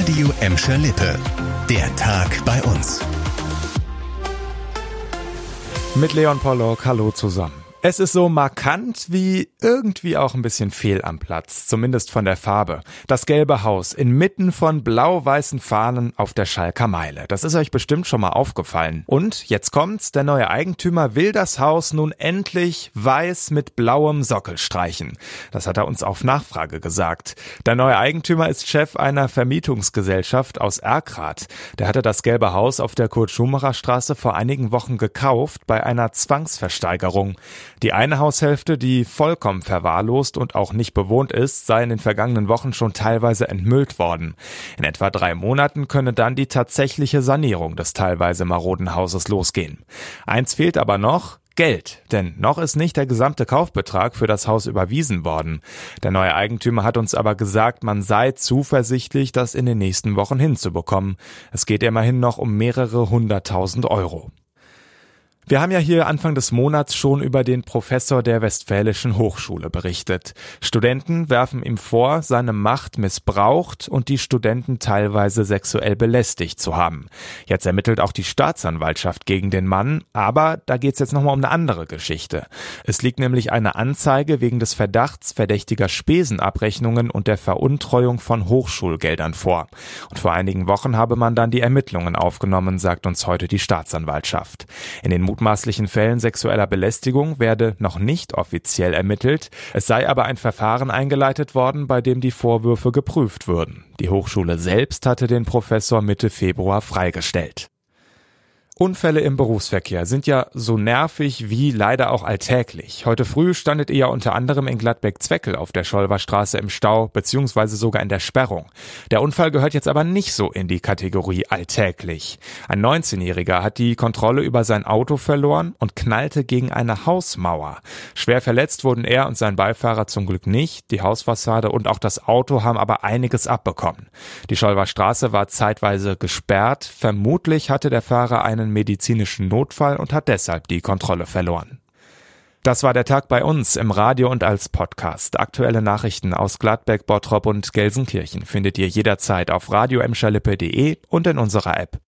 Radio Emscher Lippe. Der Tag bei uns. Mit Leon Pollock, hallo zusammen. Es ist so markant wie irgendwie auch ein bisschen fehl am Platz, zumindest von der Farbe. Das gelbe Haus inmitten von blau-weißen Fahnen auf der Schalker Meile. Das ist euch bestimmt schon mal aufgefallen. Und jetzt kommt's, der neue Eigentümer will das Haus nun endlich weiß mit blauem Sockel streichen. Das hat er uns auf Nachfrage gesagt. Der neue Eigentümer ist Chef einer Vermietungsgesellschaft aus Erkrath. Der hatte das gelbe Haus auf der Kurt-Schumacher-Straße vor einigen Wochen gekauft bei einer Zwangsversteigerung. Die eine Haushälfte, die vollkommen verwahrlost und auch nicht bewohnt ist, sei in den vergangenen Wochen schon teilweise entmüllt worden. In etwa drei Monaten könne dann die tatsächliche Sanierung des teilweise maroden Hauses losgehen. Eins fehlt aber noch, Geld, denn noch ist nicht der gesamte Kaufbetrag für das Haus überwiesen worden. Der neue Eigentümer hat uns aber gesagt, man sei zuversichtlich, das in den nächsten Wochen hinzubekommen. Es geht immerhin noch um mehrere hunderttausend Euro. Wir haben ja hier Anfang des Monats schon über den Professor der Westfälischen Hochschule berichtet. Studenten werfen ihm vor, seine Macht missbraucht und die Studenten teilweise sexuell belästigt zu haben. Jetzt ermittelt auch die Staatsanwaltschaft gegen den Mann, aber da geht's jetzt nochmal um eine andere Geschichte. Es liegt nämlich eine Anzeige wegen des Verdachts verdächtiger Spesenabrechnungen und der Veruntreuung von Hochschulgeldern vor. Und vor einigen Wochen habe man dann die Ermittlungen aufgenommen, sagt uns heute die Staatsanwaltschaft. In den mutmaßlichen Fällen sexueller Belästigung werde noch nicht offiziell ermittelt, es sei aber ein Verfahren eingeleitet worden, bei dem die Vorwürfe geprüft würden. Die Hochschule selbst hatte den Professor Mitte Februar freigestellt. Unfälle im Berufsverkehr sind ja so nervig wie leider auch alltäglich. Heute früh standet ihr ja unter anderem in Gladbeck-Zweckel auf der Scholverstraße im Stau beziehungsweise sogar in der Sperrung. Der Unfall gehört jetzt aber nicht so in die Kategorie alltäglich. Ein 19-Jähriger hat die Kontrolle über sein Auto verloren und knallte gegen eine Hausmauer. Schwer verletzt wurden er und sein Beifahrer zum Glück nicht. Die Hausfassade und auch das Auto haben aber einiges abbekommen. Die Scholverstraße war zeitweise gesperrt. Vermutlich hatte der Fahrer einen einen medizinischen Notfall und hat deshalb die Kontrolle verloren. Das war der Tag bei uns im Radio und als Podcast. Aktuelle Nachrichten aus Gladbeck, Bottrop und Gelsenkirchen findet ihr jederzeit auf radioemschalippe.de und in unserer App.